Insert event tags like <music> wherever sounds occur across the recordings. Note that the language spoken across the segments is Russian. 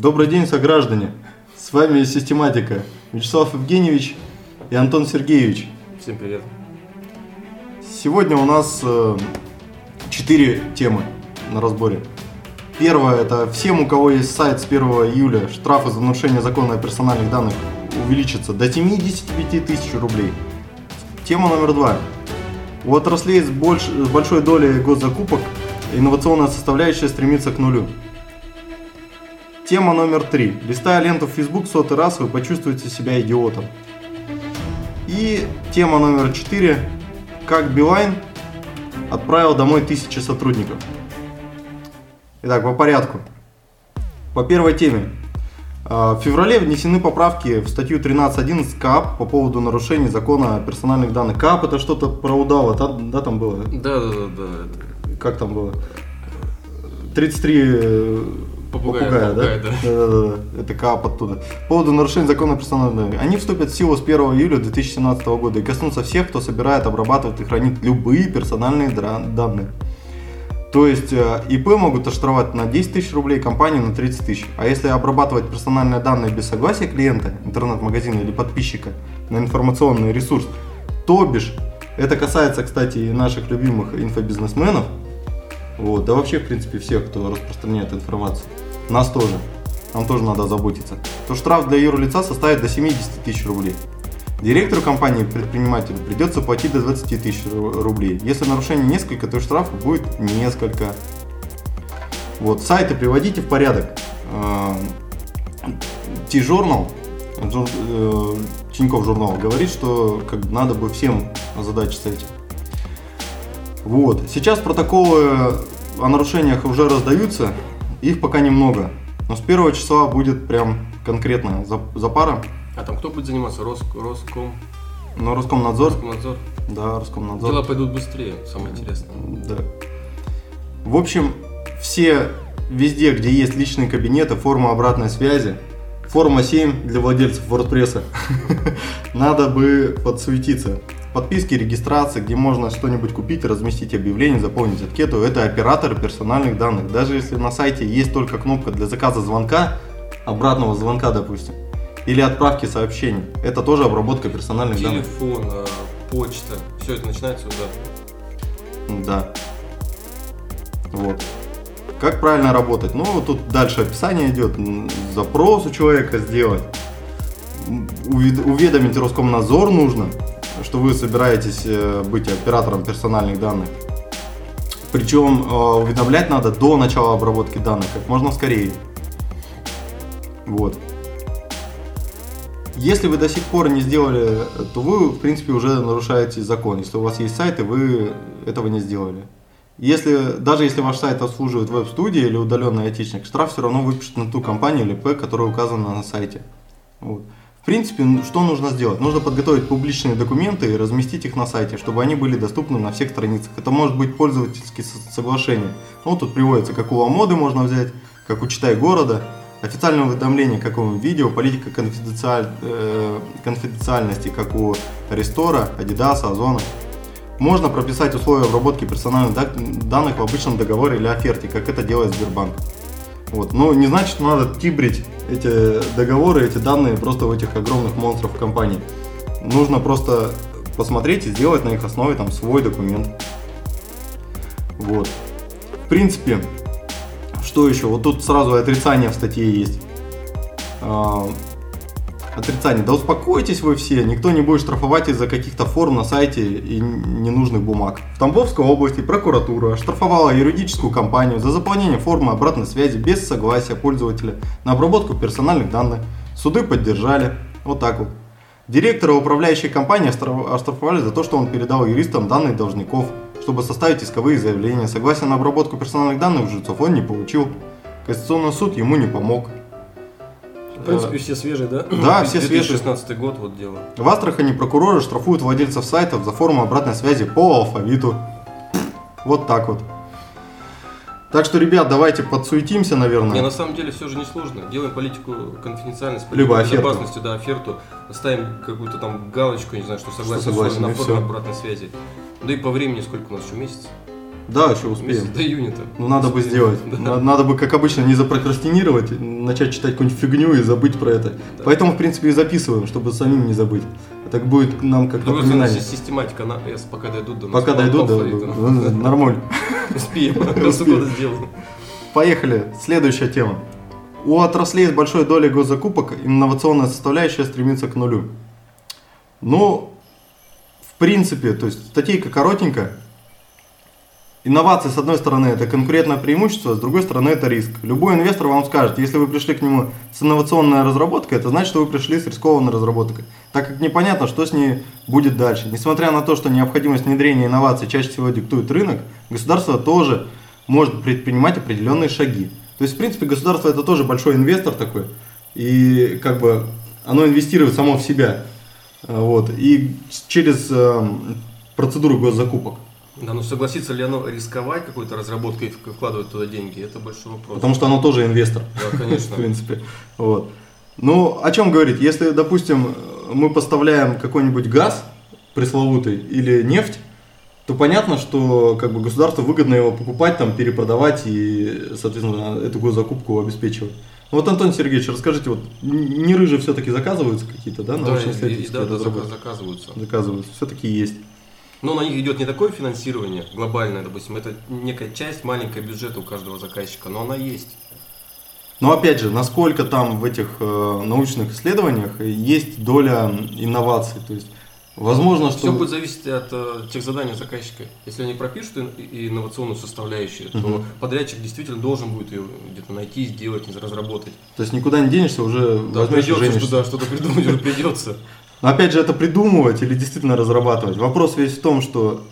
Добрый день, сограждане! С вами Систематика. Вячеслав Евгеньевич и Антон Сергеевич. Всем привет. Сегодня у нас э, четыре темы на разборе. Первое – это всем, у кого есть сайт с 1 июля, штрафы за нарушение закона о персональных данных увеличатся до 75 тысяч рублей. Тема номер два. У отраслей с, больш- с большой долей госзакупок инновационная составляющая стремится к нулю. Тема номер три. Листая ленту в Facebook сотый раз, вы почувствуете себя идиотом. И тема номер четыре. Как Билайн отправил домой тысячи сотрудников. Итак, по порядку. По первой теме. А, В феврале внесены поправки в статью 13.11 КАП по поводу нарушений закона о персональных данных. КАП это что-то про удава, да, да, там было? Да, да, да, да. Как там было? 33 э, Попугая, попугая, попугая, да? да. Да-да-да, Это КАП оттуда. По поводу нарушения закона о персональных данных. Они вступят в силу с 1 июля 2017 года и коснутся всех, кто собирает, обрабатывает и хранит любые персональные данные. То есть э, ИП могут оштрафовать на 10 тысяч рублей, компанию на 30 тысяч. А если обрабатывать персональные данные без согласия клиента, интернет-магазина или подписчика на информационный ресурс, то бишь, это касается, кстати, и наших любимых инфобизнесменов, вот, да вообще, в принципе, всех, кто распространяет информацию, нас тоже, нам тоже надо заботиться, то штраф для юрлица составит до 70 тысяч рублей. Директору компании предпринимателю придется платить до 20 тысяч ру- рублей. Если нарушений несколько, то штраф будет несколько. Вот, сайты приводите в порядок. Э, T-журнал, жур- э, Тинькофф журнал говорит, что как бы надо бы всем озадачиться этим. Вот. Сейчас протоколы о нарушениях уже раздаются, их пока немного. Но с первого числа будет прям конкретно за, запара. А там кто будет заниматься? Рос, Роском, Но Роскомнадзор, Роскомнадзор. да, Роскомнадзор. Дела пойдут быстрее, самое интересное. Да. В общем, все везде, где есть личные кабинеты, форма обратной связи, форма 7 для владельцев WordPress, <laughs> надо бы подсуетиться. Подписки, регистрации, где можно что-нибудь купить, разместить объявление, заполнить анкету, это операторы персональных данных. Даже если на сайте есть только кнопка для заказа звонка, обратного звонка, допустим, или отправки сообщений, это тоже обработка персональных данных. Телефон, а, почта, все это начинается уже. Да. Вот. Как правильно работать? Ну, вот тут дальше описание идет. Запрос у человека сделать. Уведомить Роскомнадзор нужно, что вы собираетесь э, быть оператором персональных данных. Причем э, уведомлять надо до начала обработки данных, как можно скорее. Вот. Если вы до сих пор не сделали, то вы, в принципе, уже нарушаете закон. Если у вас есть сайт, и вы этого не сделали. Если, даже если ваш сайт обслуживает веб-студия или удаленный айтишник, штраф все равно выпишет на ту компанию или п, которая указана на сайте. Вот. Принципе, ну, что нужно сделать? Нужно подготовить публичные документы и разместить их на сайте, чтобы они были доступны на всех страницах. Это может быть пользовательские со- соглашения. Ну, тут приводится, как у Ламоды можно взять, как у Читай города, официальное уведомление, как у видео, политика конфиденциаль- э, конфиденциальности, как у Рестора, Адидаса, Озона. Можно прописать условия обработки персональных да- данных в обычном договоре или оферте, как это делает Сбербанк. Вот. Но не значит, что надо тибрить эти договоры, эти данные просто у этих огромных монстров компаний. Нужно просто посмотреть и сделать на их основе там свой документ. Вот. В принципе, что еще? Вот тут сразу отрицание в статье есть. Отрицание. Да успокойтесь вы все, никто не будет штрафовать из-за каких-то форм на сайте и ненужных бумаг. В Тамбовской области прокуратура штрафовала юридическую компанию за заполнение формы обратной связи без согласия пользователя на обработку персональных данных. Суды поддержали. Вот так вот. Директора управляющей компании оштраф- оштрафовали за то, что он передал юристам данные должников, чтобы составить исковые заявления. Согласие на обработку персональных данных жильцов он не получил. Конституционный суд ему не помог. В принципе, все свежие, да? Да, все свежие. 2016 год, вот дело. В Астрахани прокуроры штрафуют владельцев сайтов за форму обратной связи по алфавиту. Вот так вот. Так что, ребят, давайте подсуетимся, Не, наверное. на самом деле все же несложно. Делаем политику конфиденциальности, Либо политику оферту. безопасности, да, оферту, ставим какую-то там галочку, не знаю, что согласен, согласен, на всё. обратной связи. Да и по времени сколько у нас еще месяц? Да, еще успеем. До июня-то. Ну, надо бы Успеем. сделать. Да. На- Надо бы, как обычно, не запрокрастинировать, начать читать какую-нибудь фигню и забыть про это. Да. Поэтому, в принципе, и записываем, чтобы самим не забыть. Так будет нам как стороны, напоминание. си- систематика, на, если пока дойдут до нас, Пока по дойдут, да, ну, нормально. <laughs> Успеем, к концу года сделаем. Поехали. Следующая тема. У отраслей с большой долей госзакупок инновационная составляющая стремится к нулю. Ну, в принципе, то есть статейка коротенькая. Инновации, с одной стороны, это конкурентное преимущество, с другой стороны, это риск. Любой инвестор вам скажет, если вы пришли к нему с инновационной разработкой, это значит, что вы пришли с рискованной разработкой. Так как непонятно, что с ней будет дальше. Несмотря на то, что необходимость внедрения инноваций чаще всего диктует рынок, государство тоже может предпринимать определенные шаги. То есть, в принципе, государство это тоже большой инвестор такой. И как бы оно инвестирует само в себя. Вот, и через эм, процедуру госзакупок. Да, но согласится ли оно рисковать какой-то разработкой и вкладывать туда деньги, это большой вопрос. Потому что оно тоже инвестор. Да, конечно. <laughs> В принципе. Вот. Ну, о чем говорить? Если, допустим, мы поставляем какой-нибудь газ пресловутый или нефть, то понятно, что как бы государству выгодно его покупать, там, перепродавать и, соответственно, эту госзакупку обеспечивать. Ну вот, Антон Сергеевич, расскажите, вот не рыжи все-таки заказываются какие-то, да, Да, и- и- да, да, заказываются. Заказываются, все-таки есть. Но на них идет не такое финансирование глобальное, допустим, это некая часть маленькая бюджета у каждого заказчика, но она есть. Но опять же, насколько там в этих э, научных исследованиях есть доля инноваций, то есть возможно, что... Все будет зависеть от э, тех заданий заказчика. Если они пропишут и- инновационную составляющую, то Мгм. подрядчик действительно должен будет ее где-то найти, сделать, разработать. То есть никуда не денешься, уже Да, возьмешь придется женишься. что-то, что-то придумать уже придется. Но опять же, это придумывать или действительно разрабатывать. Вопрос весь в том, что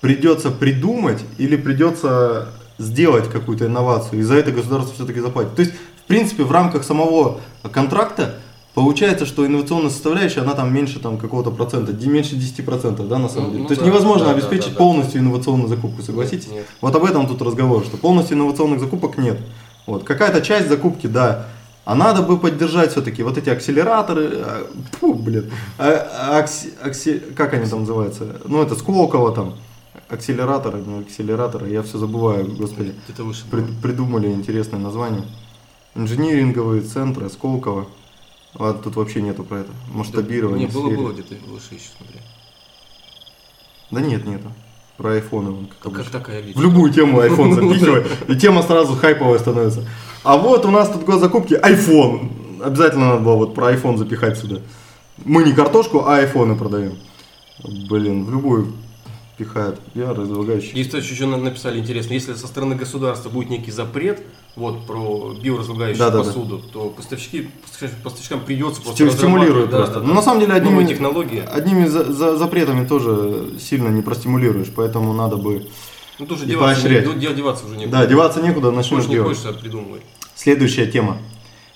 придется придумать или придется сделать какую-то инновацию, и за это государство все-таки заплатит. То есть, в принципе, в рамках самого контракта получается, что инновационная составляющая, она там меньше там, какого-то процента, меньше 10%, да, на самом Ну, деле. ну То есть да, невозможно да, обеспечить да, да. полностью инновационную закупку, согласитесь? Нет. Вот об этом тут разговор, что полностью инновационных закупок нет. Вот. Какая-то часть закупки, да. А надо бы поддержать все-таки вот эти акселераторы, а, фу, блин, А, акси- акси- как они там называются? Ну, это Сколково там, акселераторы, не акселераторы, я все забываю, господи. Это выше. Прид- придумали интересное название. Инжиниринговые центры, Сколково. Ладно, тут вообще нету про это. Масштабирование. Не, было, сфере. было где-то выше еще, смотри. Да нет, нету. Про айфоны как Как, такая В любую тему <laughs> iPhone запихивай, и тема сразу хайповая становится. А вот у нас тут год закупки iPhone. Обязательно надо было вот про iPhone запихать сюда. Мы не картошку, а айфоны продаем. Блин, в любую пихают. Я разлагающий. Здесь тоже еще на- написали интересно, если со стороны государства будет некий запрет вот про биоразлагающую Да-да-да. посуду, то поставщики, поставщ- поставщикам придется просто стимулируют да, просто. да, Но да, на самом деле одними- технологии. Одними за- за- запретами тоже сильно не простимулируешь, поэтому надо бы... Ну тоже деваться, не- де- деваться уже некуда. Да, деваться некуда, начнешь не делать. хочешь, придумывай. Следующая тема.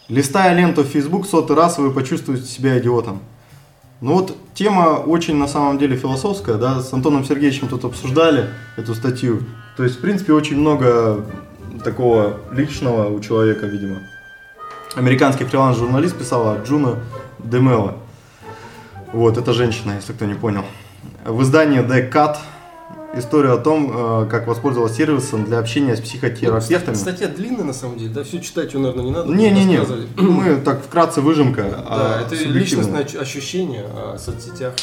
Листая ленту в Facebook сотый раз, вы почувствуете себя идиотом. Ну вот тема очень на самом деле философская, да, с Антоном Сергеевичем тут обсуждали эту статью. То есть, в принципе, очень много такого личного у человека, видимо. Американский фриланс-журналист писал о Джуно Демело. Вот, это женщина, если кто не понял. В издании The Cut историю о том, э, как воспользовалась сервисом для общения с психотерапевтами. Ну, Статья длинная на самом деле, да, все читать ее, наверное, не надо. Не-не-не, <clears throat> мы так вкратце выжимка. Да, а это личностное ощ- ощущение о соцсетях.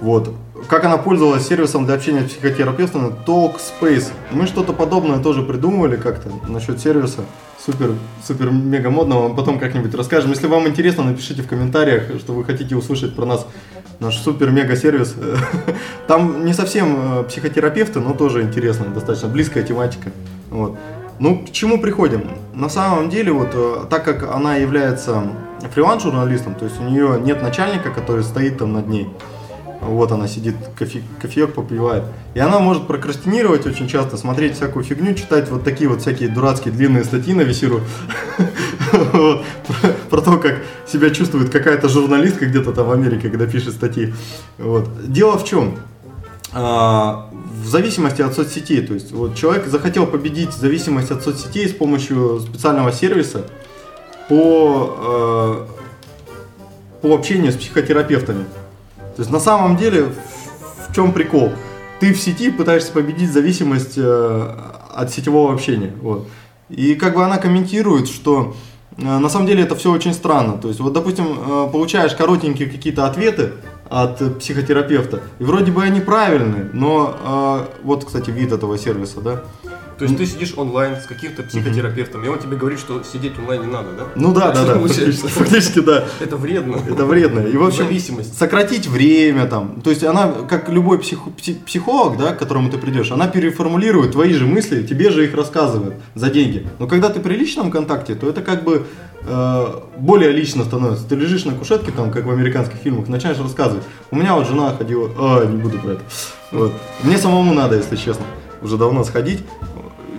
Вот. Как она пользовалась сервисом для общения с психотерапевтами Talkspace. Мы что-то подобное тоже придумывали как-то насчет сервиса. Супер, супер мега модного. Потом как-нибудь расскажем. Если вам интересно, напишите в комментариях, что вы хотите услышать про нас. Наш супер мега сервис. <laughs> Там не совсем э, психотерапевты, но тоже интересно, достаточно близкая тематика. Вот. Ну, к чему приходим? На самом деле, вот, э, так как она является фриланс-журналистом, то есть у нее нет начальника, который стоит там над ней, вот она сидит, кофе, кофеек попивает. И она может прокрастинировать очень часто, смотреть всякую фигню, читать вот такие вот всякие дурацкие длинные статьи на Весеру. <laughs> Вот. Про- то, как себя чувствует какая-то журналистка где-то там в Америке, когда пишет статьи. Дело в чем? А, В зависимости от соцсетей, то есть вот человек захотел победить зависимость от соцсетей с помощью специального сервиса по, э, по общению с психотерапевтами. То есть на самом деле в, чем прикол? ты в сети пытаешься победить зависимость э, от сетевого общения. Вот. И как бы она комментирует, что э, на самом деле это все очень странно. То есть, вот, допустим, э, получаешь коротенькие какие-то ответы от психотерапевта, и вроде бы они правильные, но вот, кстати, вид этого сервиса, да, то есть ты сидишь онлайн с каким-то психотерапевтом, и он тебе говорит, что сидеть онлайн не надо, да? Ну да, да, да, фактически, <laughs> фактически да. Это вредно. Это вредно. И в общем, Зависимость. сократить время там. То есть она, как любой псих, психолог, да, к которому ты придешь, она переформулирует твои же мысли, тебе же их рассказывает за деньги. Но когда ты при личном контакте, то это как бы э, более лично становится. Ты лежишь на кушетке, там, как в американских фильмах, начинаешь рассказывать. У меня вот жена ходила, а, не буду про это. Вот. Мне самому надо, если честно, уже давно сходить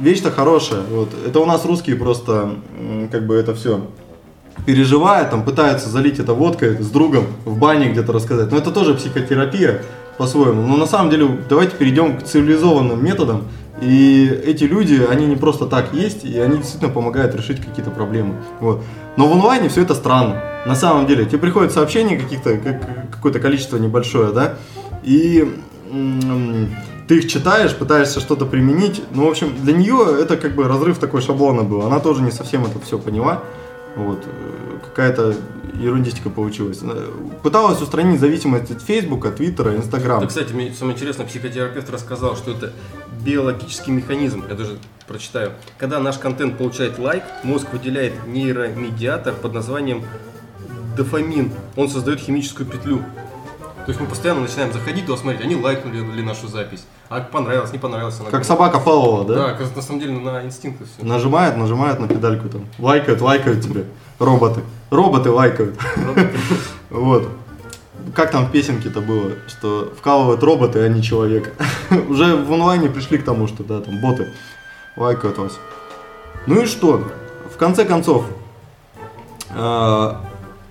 вещь-то хорошая. Вот. Это у нас русские просто как бы это все переживают, там пытаются залить это водкой с другом в бане где-то рассказать. Но это тоже психотерапия по-своему. Но на самом деле давайте перейдем к цивилизованным методам. И эти люди, они не просто так есть, и они действительно помогают решить какие-то проблемы. Вот. Но в онлайне все это странно. На самом деле, тебе приходят сообщения каких-то, какое-то количество небольшое, да, и ты их читаешь, пытаешься что-то применить. Ну, в общем, для нее это как бы разрыв такой шаблона был. Она тоже не совсем это все поняла. Вот. Какая-то ерундистика получилась. Пыталась устранить зависимость от Фейсбука, Твиттера, Инстаграма. Да, кстати, мне самое интересное, психотерапевт рассказал, что это биологический механизм. Я даже прочитаю. Когда наш контент получает лайк, мозг выделяет нейромедиатор под названием дофамин. Он создает химическую петлю. То есть мы постоянно начинаем заходить туда смотреть, они лайкнули ли нашу запись. А понравилось, не понравилось. Она как собака Павлова, да? Да, на самом деле на инстинктах все. Нажимает, нажимает на педальку там. Лайкают, лайкают тебе. Роботы. Роботы лайкают. Вот. Как там в песенке-то было, что вкалывают роботы, а не человек. Уже в онлайне пришли к тому, что да, там боты лайкают вас. Ну и что? В конце концов, а,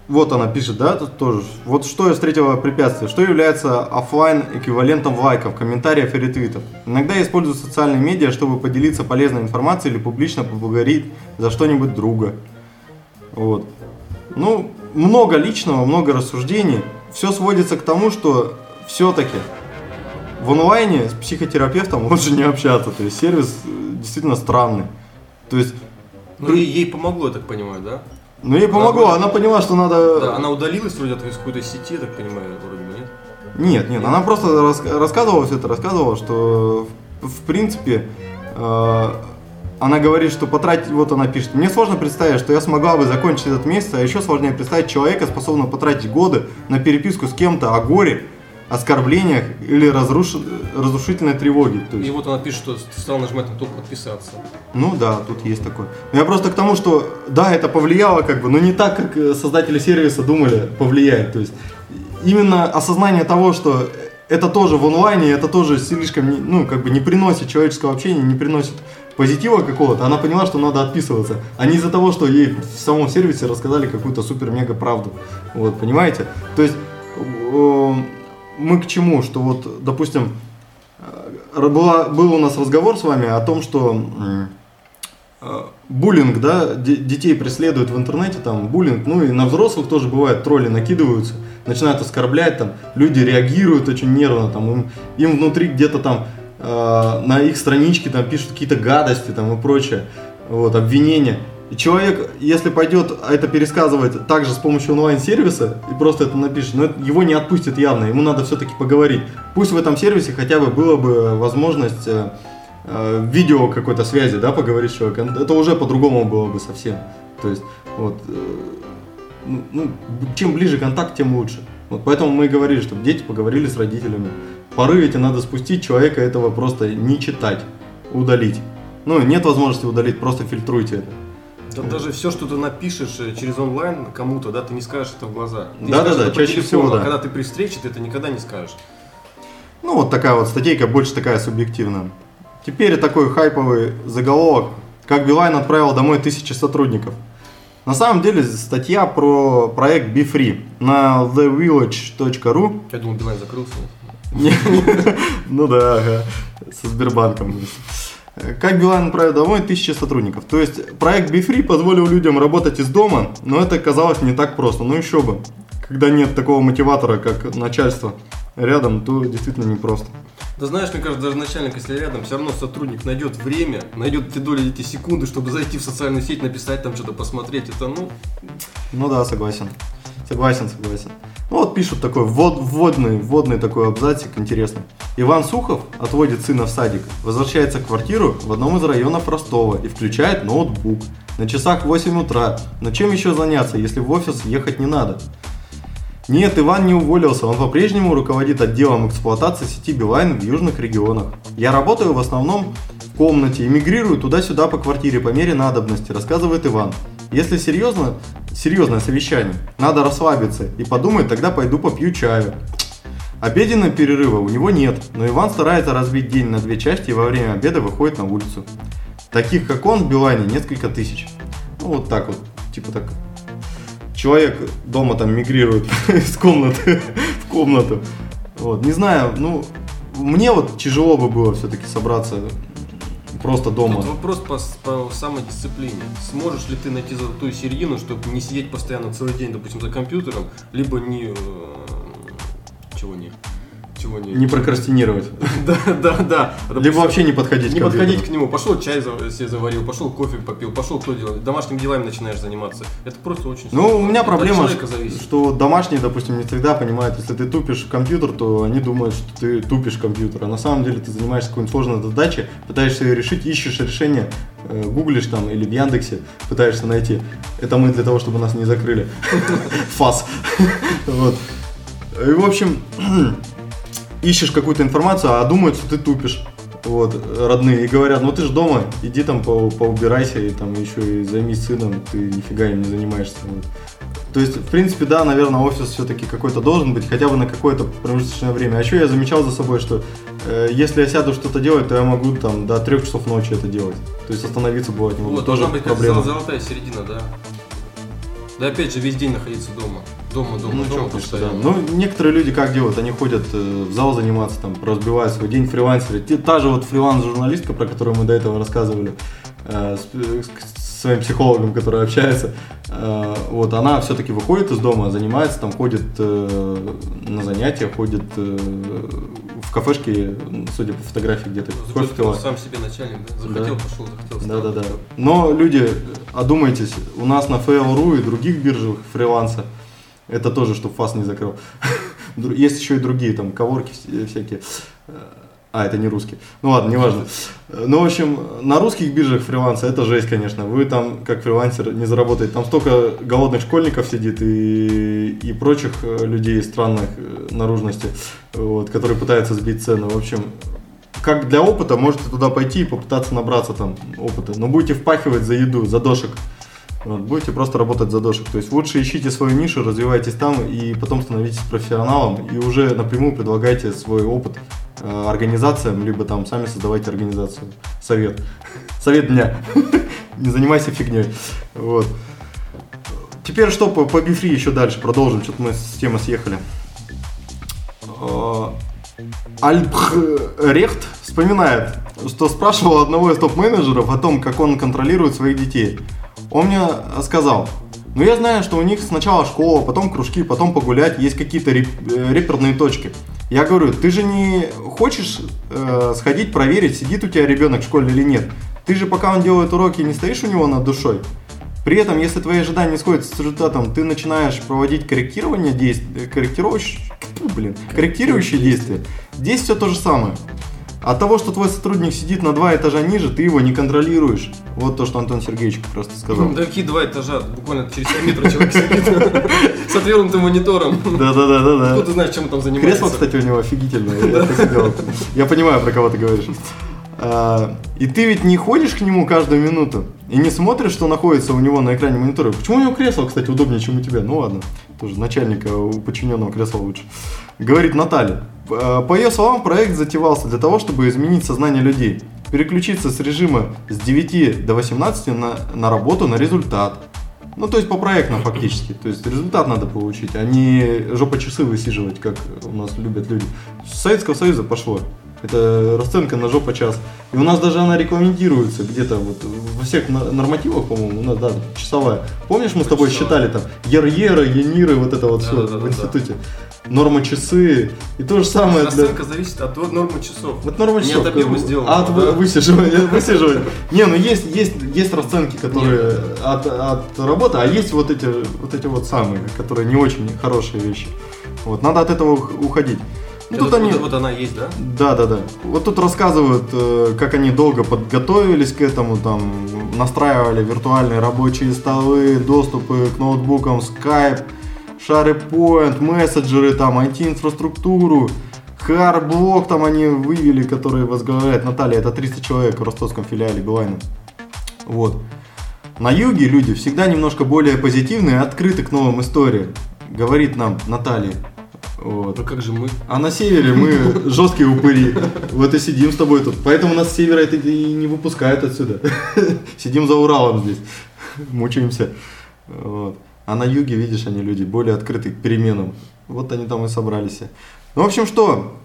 вот она пишет, да, тут тоже. Вот что из третьего препятствия. Что является офлайн эквивалентом лайков, комментариев и ретвитов? Иногда я использую социальные медиа, чтобы поделиться полезной информацией или публично поблагодарить за что-нибудь друга. Вот. Ну, много личного, много рассуждений. Все сводится к тому, что все-таки в онлайне с психотерапевтом лучше не общаться. То есть сервис э, действительно странный. То есть... Ну, ей, ей помогло, я так понимаю, да? Ну ей помогло, она, она поняла, что надо... Да, она удалилась вроде от какой-то сети, так понимаю, вроде бы, нет? Нет, нет, она просто рас, рассказывала все это, рассказывала, что в, в принципе э, она говорит, что потратить, вот она пишет, мне сложно представить, что я смогла бы закончить этот месяц, а еще сложнее представить человека, способного потратить годы на переписку с кем-то о горе, оскорблениях или разруш... разрушительной тревоге. То есть... И вот она пишет, что стал нажимать на кнопку подписаться. Ну да, тут есть такое. Но я просто к тому, что да, это повлияло как бы, но не так, как э, создатели сервиса думали, повлияет. То есть именно осознание того, что это тоже в онлайне, это тоже слишком, ну, как бы не приносит человеческого общения, не приносит позитива какого-то, она поняла, что надо отписываться, а не из-за того, что ей в самом сервисе рассказали какую-то супер-мега правду. Вот, понимаете? То есть мы к чему? Что вот, допустим, э, была, был у нас разговор с вами о том, что э, буллинг, да, детей преследуют в интернете, там, буллинг, ну и на взрослых тоже бывает, тролли накидываются, начинают оскорблять, там, люди реагируют очень нервно, там, им, им внутри где-то там э, на их страничке там пишут какие-то гадости там и прочее, вот, обвинения. Человек, если пойдет это пересказывать также с помощью онлайн-сервиса и просто это напишет, но его не отпустит явно, ему надо все-таки поговорить. Пусть в этом сервисе хотя бы была бы возможность э, э, видео какой-то связи, да, поговорить с человеком. Это уже по-другому было бы совсем. То есть, вот, э, ну, ну чем ближе контакт, тем лучше. Вот поэтому мы и говорили, чтобы дети поговорили с родителями. Поры эти надо спустить, человека этого просто не читать, удалить. Ну, нет возможности удалить, просто фильтруйте это. Да, даже все, что ты напишешь э, через онлайн кому-то, да, ты не скажешь это в глаза. да, да, да, чаще телефону, всего, да. А когда ты при встрече, ты это никогда не скажешь. Ну, вот такая вот статейка, больше такая субъективная. Теперь такой хайповый заголовок. Как Билайн отправил домой тысячи сотрудников. На самом деле статья про проект BeFree на thevillage.ru. Я думал, Билайн закрылся. <laughs> Ну да, со Сбербанком. Как Билайн отправил домой тысячи сотрудников. То есть проект BeFree позволил людям работать из дома, но это казалось не так просто. Ну еще бы. Когда нет такого мотиватора, как начальство рядом, то действительно непросто. Да знаешь, мне кажется, даже начальник, если рядом, все равно сотрудник найдет время, найдет те доли эти секунды, чтобы зайти в социальную сеть, написать там что-то, посмотреть. Это, ну, Ну да, согласен. Согласен, согласен. Ну вот пишут такой ввод, вводный, вводный такой абзацик, интересный. Иван Сухов отводит сына в садик, возвращается в квартиру в одном из районов Ростова и включает ноутбук. На часах 8 утра. Но чем еще заняться, если в офис ехать не надо? Нет, Иван не уволился, он по-прежнему руководит отделом эксплуатации сети Билайн в южных регионах. Я работаю в основном в комнате, эмигрирую туда-сюда по квартире по мере надобности, рассказывает Иван. Если серьезно, серьезное совещание, надо расслабиться и подумать, тогда пойду попью чаю. Обеденного перерыва у него нет, но Иван старается разбить день на две части и во время обеда выходит на улицу. Таких, как он, в Билайне несколько тысяч. Ну, вот так вот, типа так. Человек дома там мигрирует <laughs> из комнаты <laughs> в комнату. Вот, не знаю, ну, мне вот тяжело бы было все-таки собраться просто дома. Тут вопрос по, по самодисциплине. Сможешь ли ты найти золотую середину, чтобы не сидеть постоянно целый день, допустим, за компьютером, либо не... э, чего не? Чего не? Не прокрастинировать. <laughs> Да, да, да. Либо вообще не подходить не к подходить к нему. Пошел чай себе заварил, пошел кофе попил, пошел кто делает. Домашними делами начинаешь заниматься. Это просто очень Ну, у меня проблема, что домашние, допустим, не всегда понимают, если ты тупишь компьютер, то они думают, что ты тупишь компьютер. А на самом деле ты занимаешься какой-нибудь сложной задачей, пытаешься ее решить, ищешь решение, э, гуглишь там или в Яндексе пытаешься найти. Это мы для того, чтобы нас не закрыли. <laughs> Фас. <laughs> Вот. И, в общем, <clears throat> ищешь какую-то информацию, а думают, что ты тупишь. Вот, родные, и говорят, ну ты же дома, иди там по- поубирайся, и там еще и займись сыном, ты нифига им не занимаешься. Вот. То есть, в принципе, да, наверное, офис все-таки какой-то должен быть, хотя бы на какое-то промежуточное время. А еще я замечал за собой, что э, если я сяду что-то делать, то я могу там до трех часов ночи это делать. То есть остановиться бывает не могу. Вот, тоже должна быть проблема. зол- золотая середина, да. Да опять же, весь день находиться дома. Дома, дома, Ну, дома конечно, да. постоянно. Ну, некоторые люди как делают? Они ходят э, в зал заниматься, там, разбивают свой день фрилансеры. Та же вот фриланс-журналистка, про которую мы до этого рассказывали, э, с, э, с своим психологом, который общается, э, вот, она все-таки выходит из дома, занимается, там, ходит э, на занятия, ходит э, в кафешке, судя по фотографии, где-то ты пила. сам себе начальник, да? Захотел, Да. пошел, захотел, Да, да, да. Но люди, одумайтесь, у нас на Fail.ru и других биржах фриланса, это тоже, чтобы фас не закрыл. <laughs> Есть еще и другие, там, коворки вс- всякие. А, это не русский. Ну ладно, неважно. Ну, в общем, на русских биржах фриланса это жесть, конечно. Вы там, как фрилансер, не заработаете. Там столько голодных школьников сидит и, и прочих э, людей странных э, наружности, вот, которые пытаются сбить цены. В общем, как для опыта, можете туда пойти и попытаться набраться там опыта. Но будете впахивать за еду, за дошек. Вот, будете просто работать за дошек. То есть лучше ищите свою нишу, развивайтесь там и потом становитесь профессионалом и уже напрямую предлагайте свой опыт э, организациям, либо там сами создавайте организацию. Совет. <laughs> Совет дня. <laughs> Не занимайся фигней. Вот. Теперь что по, по бифри еще дальше продолжим, что-то мы с темы съехали. Э, Альбрехт вспоминает, что спрашивал одного из топ-менеджеров о том, как он контролирует своих детей. Он мне сказал, ну я знаю, что у них сначала школа, потом кружки, потом погулять, есть какие-то реп- э, реперные точки. Я говорю, ты же не хочешь э, сходить проверить, сидит у тебя ребенок в школе или нет? Ты же пока он делает уроки, не стоишь у него над душой? При этом, если твои ожидания не сходятся с результатом, ты начинаешь проводить корректирование действий, корректирующие, блин, корректирующие действия. Здесь все то же самое. От того, что твой сотрудник сидит на два этажа ниже, ты его не контролируешь. Вот то, что Антон Сергеевич просто сказал. Да какие два этажа? Буквально через 3 метра человек сидит с отвернутым монитором. Да, да, да, да, Кто ты знаешь, чем он там занимается? Кресло, кстати, у него офигительное. Я понимаю, про кого ты говоришь. А, И ты ведь не ходишь к нему каждую минуту и не смотришь, что находится у него на экране монитора. Почему у него кресло, кстати, удобнее, чем у тебя? Ну ладно, тоже начальника у подчиненного кресла лучше. Говорит Наталья. «Э, По ее словам, проект затевался для того, чтобы изменить сознание людей. Переключиться с режима с 9 до 18 на, на работу, на результат. Ну, то есть по проектам фактически. То есть результат надо получить, а не жопа часы высиживать, как у нас любят люди. С Советского Союза пошло. Это расценка на жопа час. И у нас даже она рекламируется где-то вот во всех нормативах, по-моему, у нас, да, часовая. Помнишь, мы с тобой Часовая. считали там Ерьеры, Ениры, вот это вот все Да-да-да-да-да. в институте. Норма часы. И то же самое для... Расценка зависит от нормы часов. Вот норма Не часов. от объема сделано, А от да. вы- высиживания. <laughs> высиживания. Не, ну есть, есть, есть расценки, которые от, от работы, а есть вот эти, вот эти вот самые, которые не очень хорошие вещи. Вот, надо от этого ух- уходить. Ну, тут вот, они... вот она есть, да? Да, да, да. Вот тут рассказывают, э, как они долго подготовились к этому, там, настраивали виртуальные рабочие столы, доступы к ноутбукам, Skype, SharePoint, мессенджеры, там, IT-инфраструктуру, Харблок там они вывели, который возглавляет Наталья, это 300 человек в ростовском филиале Билайна. Вот. На юге люди всегда немножко более позитивные открыты к новым историям, говорит нам Наталья. Вот. Ну как же мы? А на севере мы <laughs> жесткие упыри. Вот и сидим с тобой тут. Поэтому нас с севера это и не выпускают отсюда. <laughs> Сидим за Уралом здесь. Мучаемся. Вот. А на юге, видишь, они люди более открыты к переменам. Вот они там и собрались. Ну, в общем, что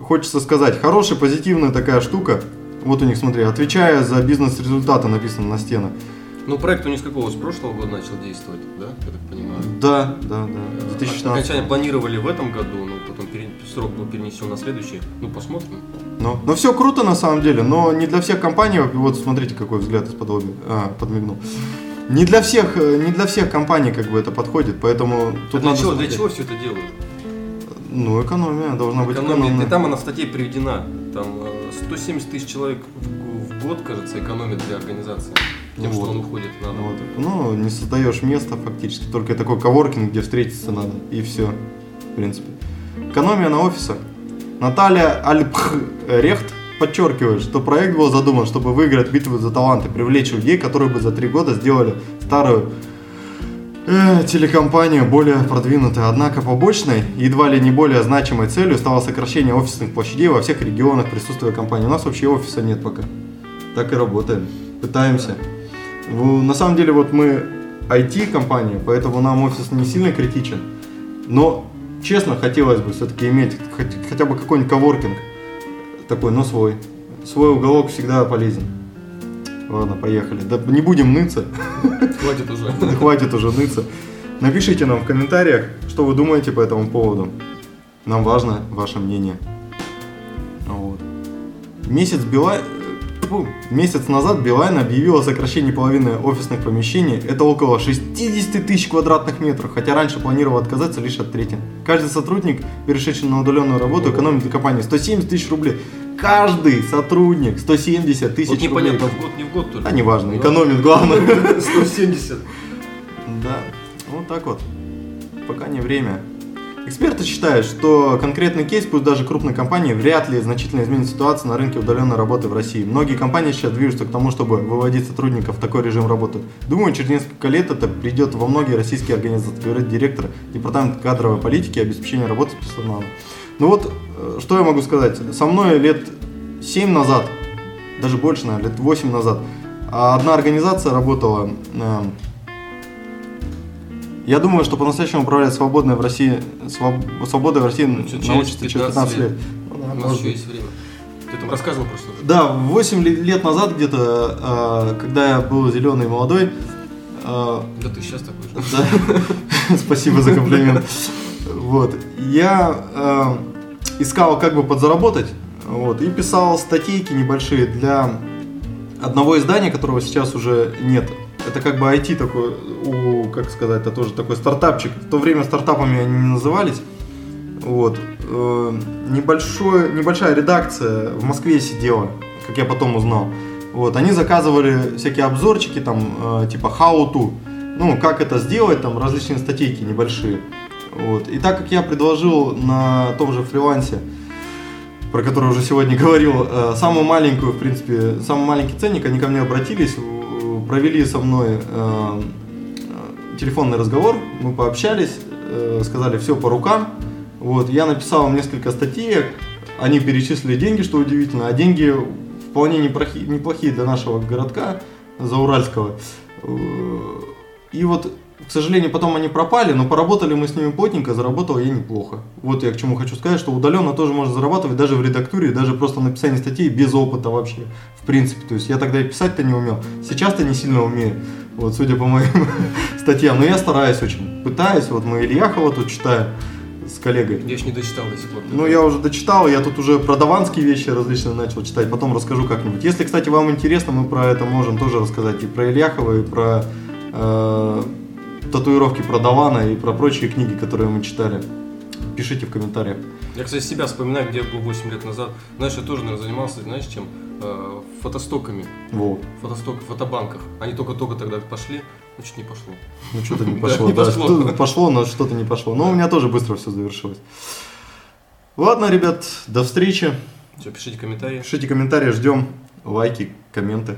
хочется сказать. Хорошая, позитивная такая штука. Вот у них, смотри, отвечая за бизнес-результаты, написано на стенах. Ну проект у них с какого? С прошлого года начал действовать, да? Я так понимаю. Да, да, да. 2016. Окончание планировали в этом году, но потом пере- срок был перенесен на следующий. Ну посмотрим. Ну, но все круто на самом деле, но не для всех компаний. Вот смотрите, какой взгляд из подобия. А, подмигнул. Не для всех, э, не для всех компаний как бы это подходит, поэтому тут А для, надо чего, для чего все это делают? Ну, экономия должна быть Экономия. И там она в статье приведена. Там э, 170 тысяч человек в, год, кажется, экономит для организации. Тем, Ну что вот. он уходит на. Вот. Ну, не создаешь место фактически, только такой коворкинг, где встретиться надо, и все, в принципе. Экономия на офисах. Наталья Альпхрехт подчеркивает, что проект был задуман, чтобы выиграть битву за таланты, привлечь людей, которые бы за три года сделали старую э, телекомпанию более продвинутой. Однако побочной, едва ли не более значимой целью стало сокращение офисных площадей во всех регионах присутствия компании. У нас вообще офиса нет пока. Так и работаем. Пытаемся. На самом деле, вот мы IT-компания, поэтому нам офис не сильно критичен. Но, честно, хотелось бы все-таки иметь хотя бы какой-нибудь коворкинг такой, но свой. Свой уголок всегда полезен. Ладно, поехали. Да не будем ныться. Хватит уже. <laughs> Да хватит уже ныться. Напишите нам в комментариях, что вы думаете по этому поводу. Нам важно ваше мнение. Вот. Месяц Билайн... Фу, Месяц назад Билайн объявил о сокращении половины офисных помещений. Это около 60 тысяч квадратных метров, хотя раньше планировал отказаться лишь от трети. Каждый сотрудник, перешедший на удаленную работу, экономит для компании 170 тысяч рублей. Каждый сотрудник 170 тысяч Вот рублей. непонятно, в год, не в год только. А неважно, Ну, экономит главное. <laughs> 170. Да, вот так вот. Пока не время. Эксперты считают, что конкретный кейс, пусть даже крупной компании, вряд ли значительно изменит ситуацию на рынке удаленной работы в России. Многие компании сейчас движутся к тому, чтобы выводить сотрудников в такой режим работы. Думаю, через несколько лет это придет во многие российские организации, говорит директор департамента кадровой политики и обеспечения работы с персоналом. Ну вот, э, что я могу сказать. Со мной лет 7 назад, даже больше, наверное, лет 8 назад, одна организация работала э, я думаю, что по-настоящему управлять свободной в России, своб- свободой в России Ну, через научится через 15 лет. Ну да, У нас еще есть время. Ты там рассказывал просто. Да, 8 ле- лет назад где-то, э, когда я был зеленый и молодой, э, Да ты сейчас такой же. да, <laughs> спасибо за комплимент. Вот, я э, искал как бы подзаработать, вот, и писал статейки небольшие для одного издания, которого сейчас уже нет. Это как бы IT такой, у, как сказать, это тоже такой стартапчик. В то время стартапами они не назывались. Вот. Э, небольшой, небольшая редакция в Москве сидела, как я потом узнал. Вот. Они заказывали всякие обзорчики, там, э, типа how to. Ну, как это сделать, там, различные статейки небольшие. Вот. И так как я предложил на том же фрилансе, про который уже сегодня <laughs> говорил, э, самую маленькую, в принципе, самый маленький ценник, они ко мне обратились, провели со мной э, э, телефонный разговор, мы пообщались, э, сказали все по рукам. Вот, я написал несколько статей, они перечислили деньги, что удивительно, а деньги вполне неплохие, неплохие для нашего городка, Зауральского. Э, И вот к сожалению, потом они пропали, но поработали мы с ними плотненько, заработал я неплохо. Вот я к чему хочу сказать, что удаленно тоже можно зарабатывать даже в редактуре, даже просто написание статей без опыта вообще, в принципе. То есть я тогда и писать-то не умел, сейчас-то не сильно умею, вот судя по моим <laughs> статьям, но я стараюсь очень, пытаюсь, вот мы Ильяхова тут читаем с коллегой. Я еще не дочитал до сих пор. Ну, я уже дочитал, я тут уже про даванские вещи различные начал читать, потом расскажу как-нибудь. Если, кстати, вам интересно, мы про это можем тоже рассказать, и про Ильяхова, и про э, татуировки про Давана, и про прочие книги, которые мы читали. Пишите в комментариях. Я, кстати, себя вспоминаю, где я был 8 лет назад. Знаешь, я тоже, наверное, занимался, знаешь, чем? Э, фотостоками. Вот. Фотосток, фотобанках. Они только-только тогда пошли, ну, чуть не пошло. Ну, что-то не <laughs> пошло. да, пошло. что-то пошло, но что-то не пошло. Но у меня тоже быстро все завершилось. Ладно, ребят, до встречи. Все, пишите комментарии. Пишите комментарии, ждем лайки, комменты.